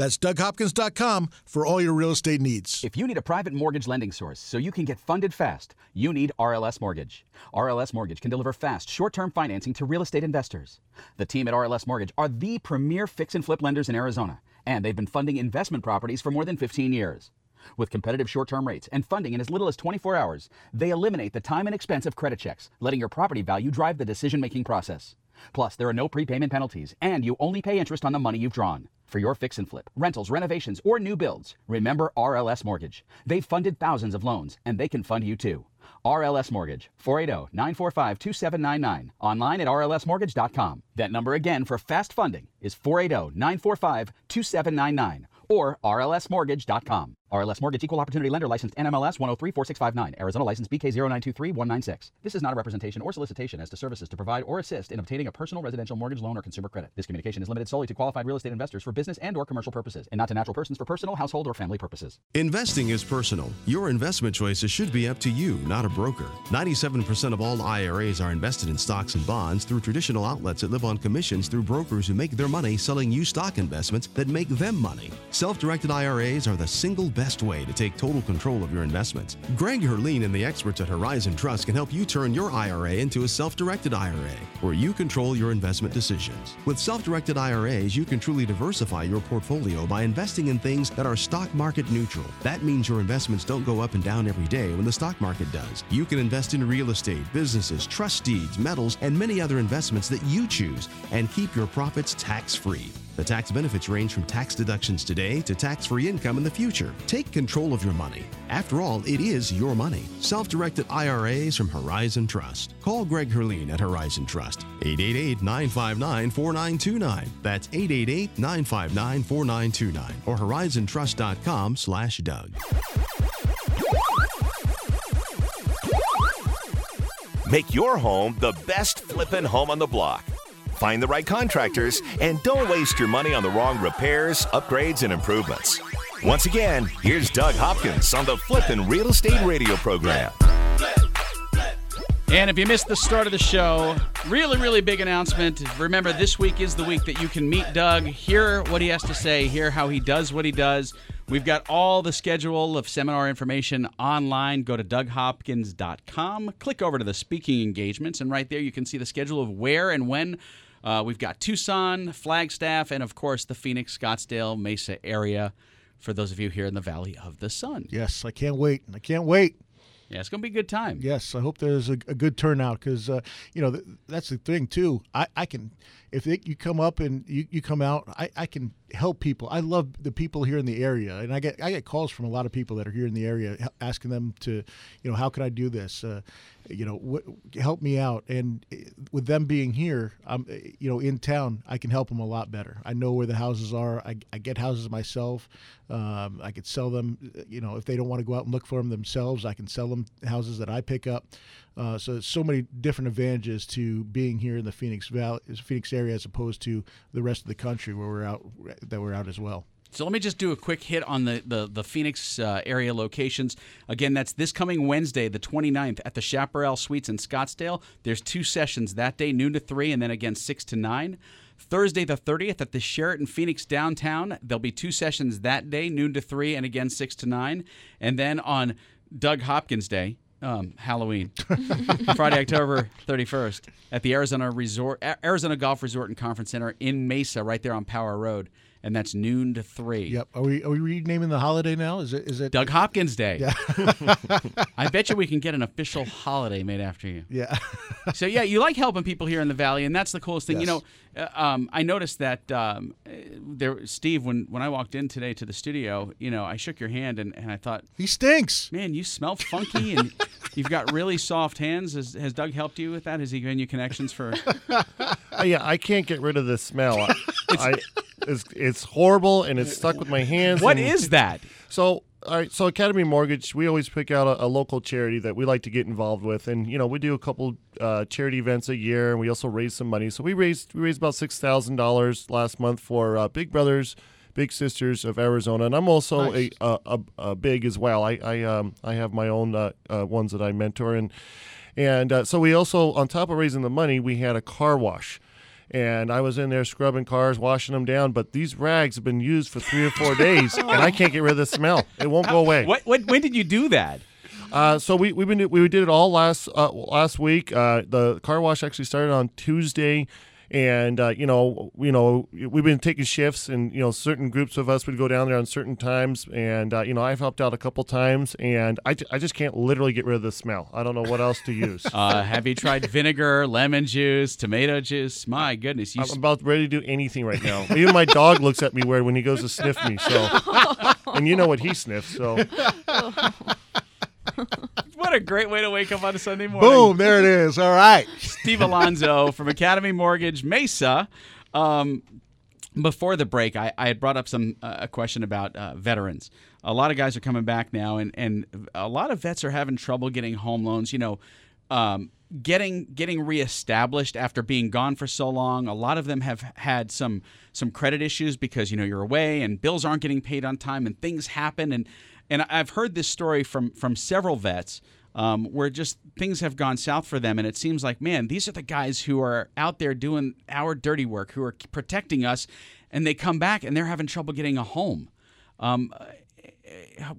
That's DougHopkins.com for all your real estate needs. If you need a private mortgage lending source so you can get funded fast, you need RLS Mortgage. RLS Mortgage can deliver fast, short term financing to real estate investors. The team at RLS Mortgage are the premier fix and flip lenders in Arizona, and they've been funding investment properties for more than 15 years. With competitive short term rates and funding in as little as 24 hours, they eliminate the time and expense of credit checks, letting your property value drive the decision making process. Plus, there are no prepayment penalties, and you only pay interest on the money you've drawn. For your fix and flip, rentals, renovations, or new builds, remember RLS Mortgage. They've funded thousands of loans, and they can fund you too. RLS Mortgage, 480 945 2799. Online at rlsmortgage.com. That number again for fast funding is 480 945 2799 or rlsmortgage.com. RLS Mortgage Equal Opportunity Lender Licensed NMLS 1034659. Arizona License BK0923196. This is not a representation or solicitation as to services to provide or assist in obtaining a personal residential mortgage loan or consumer credit. This communication is limited solely to qualified real estate investors for business and or commercial purposes and not to natural persons for personal, household, or family purposes. Investing is personal. Your investment choices should be up to you, not a broker. 97% of all IRAs are invested in stocks and bonds through traditional outlets that live on commissions through brokers who make their money selling you stock investments that make them money. Self directed IRAs are the single way to take total control of your investments. Greg Herlean and the experts at Horizon Trust can help you turn your IRA into a self directed IRA where you control your investment decisions. With self directed IRAs, you can truly diversify your portfolio by investing in things that are stock market neutral. That means your investments don't go up and down every day when the stock market does. You can invest in real estate, businesses, trust deeds, metals, and many other investments that you choose and keep your profits tax free. The tax benefits range from tax deductions today to tax free income in the future. Take control of your money. After all, it is your money. Self directed IRAs from Horizon Trust. Call Greg Herlean at Horizon Trust. 888 959 4929. That's 888 959 4929 or horizontrust.com slash Doug. Make your home the best flippin' home on the block. Find the right contractors and don't waste your money on the wrong repairs, upgrades, and improvements. Once again, here's Doug Hopkins on the Flippin' Real Estate Radio program. And if you missed the start of the show, really, really big announcement. Remember, this week is the week that you can meet Doug, hear what he has to say, hear how he does what he does. We've got all the schedule of seminar information online. Go to DougHopkins.com, click over to the speaking engagements, and right there you can see the schedule of where and when. Uh, we've got Tucson, Flagstaff, and of course the Phoenix, Scottsdale, Mesa area for those of you here in the Valley of the Sun. Yes, I can't wait. I can't wait. Yeah, it's going to be a good time. Yes, I hope there's a, a good turnout because uh, you know th- that's the thing too. I, I can if it, you come up and you, you come out, I, I can help people. I love the people here in the area, and I get I get calls from a lot of people that are here in the area asking them to, you know, how can I do this? Uh, you know, wh- help me out. And uh, with them being here, I'm uh, you know in town, I can help them a lot better. I know where the houses are. I, I get houses myself. Um, I could sell them. uh, You know, if they don't want to go out and look for them themselves, I can sell them houses that I pick up. Uh, so so many different advantages to being here in the Phoenix Valley, Phoenix area, as opposed to the rest of the country where we're out that we're out as well. So let me just do a quick hit on the, the, the Phoenix uh, area locations. Again, that's this coming Wednesday, the 29th, at the Chaparral Suites in Scottsdale. There's two sessions that day, noon to 3, and then again 6 to 9. Thursday, the 30th, at the Sheraton Phoenix downtown. There'll be two sessions that day, noon to 3, and again 6 to 9. And then on Doug Hopkins Day, um, Halloween, *laughs* Friday, October 31st, at the Arizona Resort, Arizona Golf Resort and Conference Center in Mesa, right there on Power Road and that's noon to three. Yep. Are we are we renaming the holiday now? Is it is it Doug Hopkins Day? Yeah. *laughs* I bet you we can get an official holiday made after you. Yeah. *laughs* so yeah, you like helping people here in the valley, and that's the coolest thing. You know, uh, um, I noticed that um, uh, there, Steve, when when I walked in today to the studio, you know, I shook your hand and, and I thought he stinks. Man, you smell funky, and *laughs* you've got really soft hands. Has, has Doug helped you with that? Has he given you connections for? Yeah, I can't get rid of the smell. I, I, it's, it's horrible and it's stuck with my hands. What and- is that? So, all right, so Academy Mortgage, we always pick out a, a local charity that we like to get involved with, and you know we do a couple uh, charity events a year, and we also raise some money. So we raised we raised about six thousand dollars last month for uh, Big Brothers, Big Sisters of Arizona, and I'm also Nice. a, a, a, a big as well. I I um I have my own uh, uh, ones that I mentor, and and uh, so we also on top of raising the money, we had a car wash. And I was in there scrubbing cars, washing them down, but these rags have been used for three or four days, *laughs* and I can't get rid of the smell. It won't go away. What, what, when did you do that? Uh, so we we been we did it all last uh, last week. Uh, the car wash actually started on Tuesday, and uh, you know you know we've been taking shifts, and you know certain groups of us would go down there on certain times, and uh, you know I've helped out a couple times, and I, I just can't literally get rid of the smell. I don't know what else to use. *laughs* Uh, have you tried vinegar, lemon juice, tomato juice? My goodness, you I'm about ready to do anything right now. Even my dog looks at me weird when he goes to sniff me. So, and you know what he sniffs. So, *laughs* what a great way to wake up on a Sunday morning. Boom, there it is. All right. Steve Alonzo from Academy Mortgage Mesa. Um, before the break, I, I had brought up some uh, a question about uh, veterans. A lot of guys are coming back now, and, and a lot of vets are having trouble getting home loans. You know, um, getting getting reestablished after being gone for so long. A lot of them have had some some credit issues because you know you're away and bills aren't getting paid on time and things happen. And and I've heard this story from from several vets um, where just things have gone south for them. And it seems like, man, these are the guys who are out there doing our dirty work, who are protecting us, and they come back and they're having trouble getting a home. Um,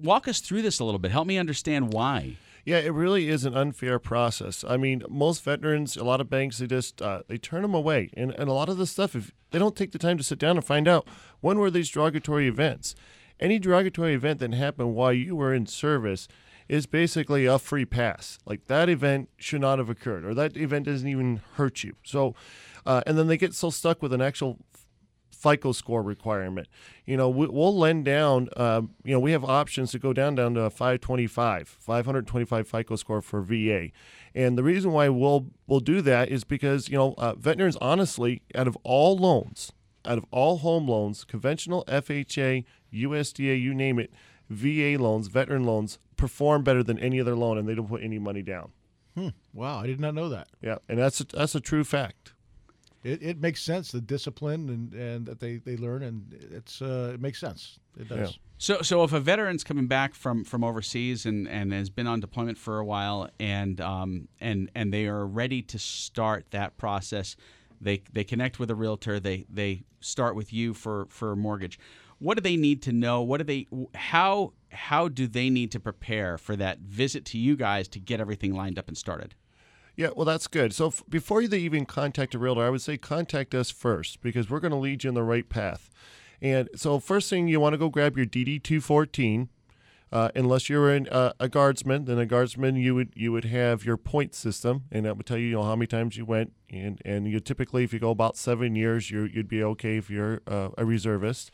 walk us through this a little bit. Help me understand why. Yeah, it really is an unfair process. I mean, most veterans, a lot of banks, they just uh, they turn them away, and and a lot of the stuff, if they don't take the time to sit down and find out when were these derogatory events, any derogatory event that happened while you were in service is basically a free pass. Like that event should not have occurred, or that event doesn't even hurt you. So, uh, and then they get so stuck with an actual FICO score requirement. You know, we, we'll lend down. Uh, you know, we have options to go down down to a 525, 525 FICO score for VA. And the reason why we'll we'll do that is because you know uh, veterans honestly, out of all loans, out of all home loans, conventional FHA, USDA, you name it, VA loans, veteran loans perform better than any other loan, and they don't put any money down. Hmm. Wow, I did not know that. Yeah, and that's a, that's a true fact. It, it makes sense the discipline and, and that they, they learn and it's uh, it makes sense. It does. Yeah. So, so if a veteran's coming back from, from overseas and, and has been on deployment for a while and um, and and they are ready to start that process, they they connect with a realtor. They they start with you for for a mortgage. What do they need to know? What do they how how do they need to prepare for that visit to you guys to get everything lined up and started? Yeah, well, that's good. So f- before they even contact a realtor, I would say contact us first because we're going to lead you in the right path. And so, first thing you want to go grab your DD two fourteen. Uh, unless you're in, uh, a guardsman, then a guardsman you would you would have your point system, and that would tell you, you know how many times you went, and and you typically if you go about seven years, you you'd be okay if you're uh, a reservist.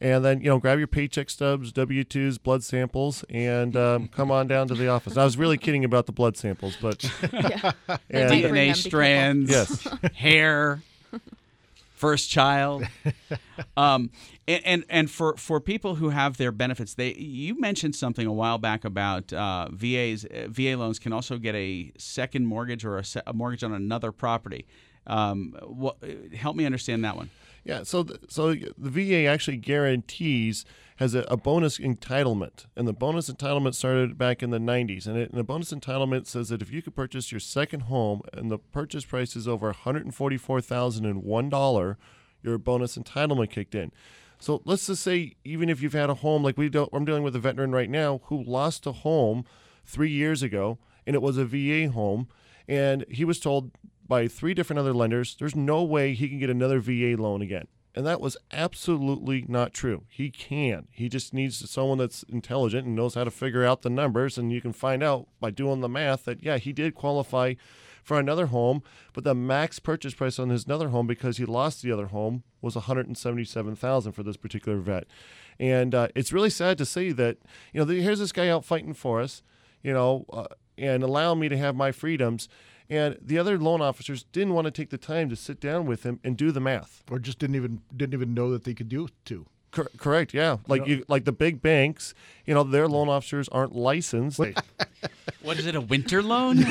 And then you know grab your paycheck stubs, W twos, blood samples, and um, *laughs* come on down to the office. I was really kidding about the blood samples, but *laughs* Yeah. *laughs* and- DNA strands, Yes. hair, first child. Um, and, and and for for people who have their benefits, they you mentioned something a while back about uh, VA's uh, VA loans can also get a second mortgage or a, se- a mortgage on another property. Um, what, help me understand that one. Yeah, so th- so the VA actually guarantees has a, a bonus entitlement, and the bonus entitlement started back in the 90s, and, it, and the bonus entitlement says that if you could purchase your second home and the purchase price is over 144,001 dollar, your bonus entitlement kicked in. So let's just say even if you've had a home like we do, I'm dealing with a veteran right now who lost a home three years ago, and it was a VA home, and he was told by three different other lenders, there's no way he can get another VA loan again. And that was absolutely not true. He can. He just needs someone that's intelligent and knows how to figure out the numbers. And you can find out by doing the math that, yeah, he did qualify for another home, but the max purchase price on his other home because he lost the other home was 177,000 for this particular vet. And uh, it's really sad to see that, you know, here's this guy out fighting for us, you know, uh, and allowing me to have my freedoms. And the other loan officers didn't want to take the time to sit down with him and do the math. Or just didn't even didn't even know that they could do too. Cor- correct, yeah. Like know- you, like the big banks, you know, their loan officers aren't licensed. *laughs* What is it? A winter loan? *laughs*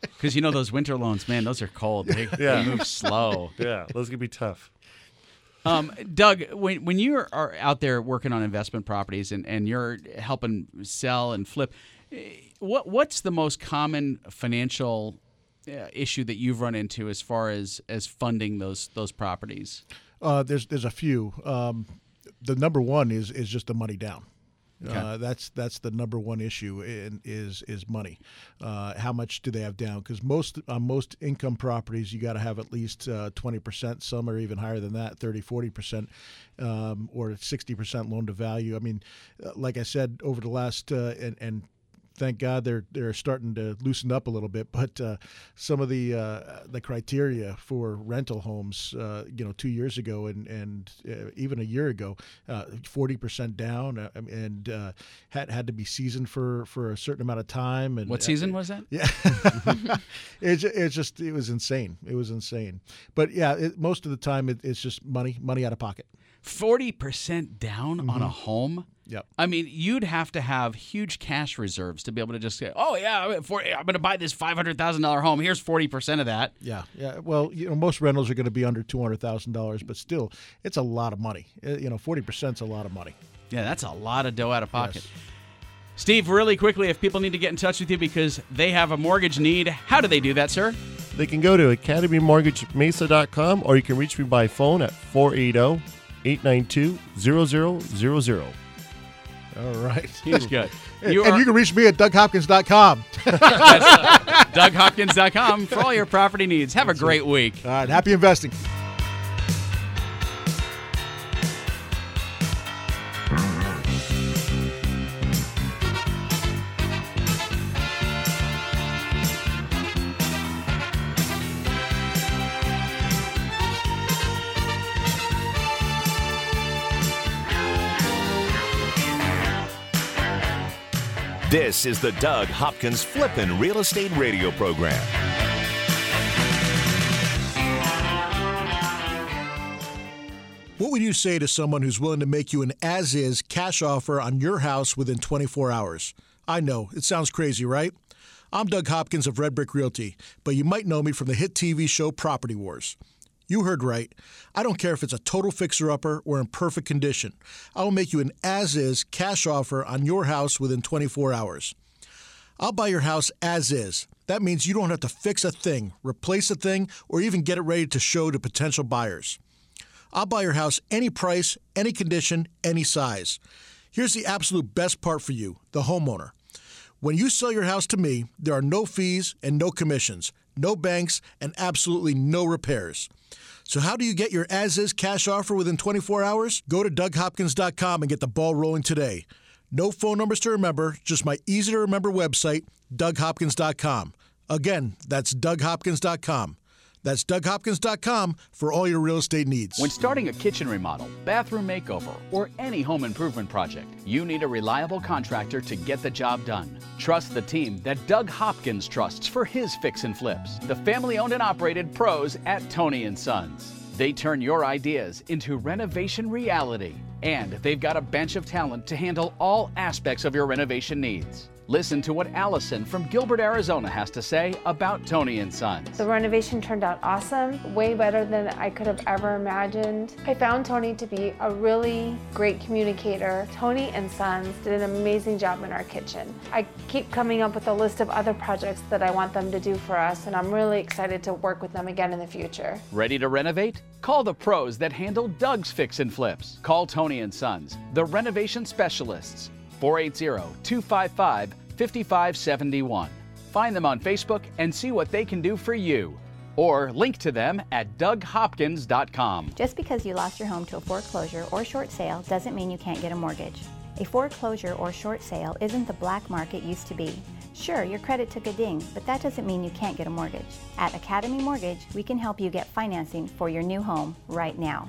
Because you know those winter loans, man, those are cold. They, Yeah. they move slow. *laughs* yeah, those could be tough. Um, Doug, when when you are out there working on investment properties and, and you're helping sell and flip, eh, what what's the most common financial uh, issue that you've run into as far as as funding those those properties? Uh, there's there's a few. Um, the number one is is just the money down. Okay. Uh, that's that's the number one issue in, is is money. Uh, how much do they have down? Because most on most income properties, you got to have at least uh, twenty percent. Some are even higher than that, 30, 40 percent, um, or sixty percent loan to value. I mean, uh, like I said, over the last uh, and and thank God they're they're starting to loosen up a little bit. But uh, some of the uh, the criteria for rental homes, uh, you know, two years ago and and uh, even a year ago, forty percent down, uh, and uh, had had to be seasoned for for a certain amount of time. And What season was that? Yeah, *laughs* it's it's just it was insane. It was insane. But yeah, it, most of the time it, it's just money money out of pocket. Forty percent down on a Mhm. home. Yep. I mean, you'd have to have huge cash reserves to be able to just say, "Oh yeah, I'm going to buy this five hundred thousand dollar home. Here's forty percent of that." Yeah, yeah. Well, you know, most rentals are going to be under two hundred thousand dollars, but still, it's a lot of money. Uh, You know, forty percent's a lot of money. Yeah, that's a lot of dough out of pocket. Steve, really quickly, if people need to get in touch with you because they have a mortgage need, how do they do that, sir? They can go to academymortgagemesa.com or you can reach me by phone at oh, 480 892 0000. All right. *laughs* He's good. and, You and are- you can reach me at DougHopkins.com. That's *laughs* DougHopkins.com for all your property needs. Have a great week. All right. Happy investing. This is the Doug Hopkins Flippin' Real Estate Radio Program. What would you say to someone who's willing to make you an as is cash offer on your house within 24 hours? I know, it sounds crazy, right? I'm Doug Hopkins of Red Brick Realty, but you might know me from the hit TV show Property Wars. You heard right. I don't care if it's a total fixer upper or in perfect condition. I will make you an as is cash offer on your house within 24 hours. I'll buy your house as is. That means you don't have to fix a thing, replace a thing, or even get it ready to show to potential buyers. I'll buy your house any price, any condition, any size. Here's the absolute best part for you, the homeowner. When you sell your house to me, there are no fees and no commissions, no banks, and absolutely no repairs. So, how do you get your as is cash offer within 24 hours? Go to DougHopkins.com and get the ball rolling today. No phone numbers to remember, just my easy to remember website, DougHopkins.com. Again, that's DougHopkins.com. That's DougHopkins.com for all your real estate needs. When starting a kitchen remodel, bathroom makeover, or any home improvement project, you need a reliable contractor to get the job done. Trust the team that Doug Hopkins trusts for his fix and flips. The family-owned and operated pros at Tony and Sons. They turn your ideas into renovation reality, and they've got a bench of talent to handle all aspects of your renovation needs. Listen to what Allison from Gilbert, Arizona has to say about Tony and Sons. The renovation turned out awesome, way better than I could have ever imagined. I found Tony to be a really great communicator. Tony and Sons did an amazing job in our kitchen. I keep coming up with a list of other projects that I want them to do for us, and I'm really excited to work with them again in the future. Ready to renovate? Call the pros that handle Doug's fix and flips. Call Tony and Sons, the renovation specialists. 480-255-5571. Find them on Facebook and see what they can do for you. Or link to them at doughopkins.com. Just because you lost your home to a foreclosure or short sale doesn't mean you can't get a mortgage. A foreclosure or short sale isn't the black market used to be. Sure, your credit took a ding, but that doesn't mean you can't get a mortgage. At Academy Mortgage, we can help you get financing for your new home right now.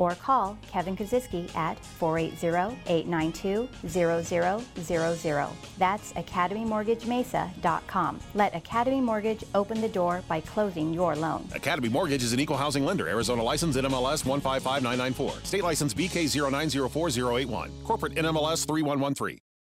or call Kevin Kaziski at 480-892-0000. That's academymortgagemesa.com. Let Academy Mortgage open the door by closing your loan. Academy Mortgage is an equal housing lender. Arizona license NMLS 155994. State license BK0904081. Corporate NMLS 3113.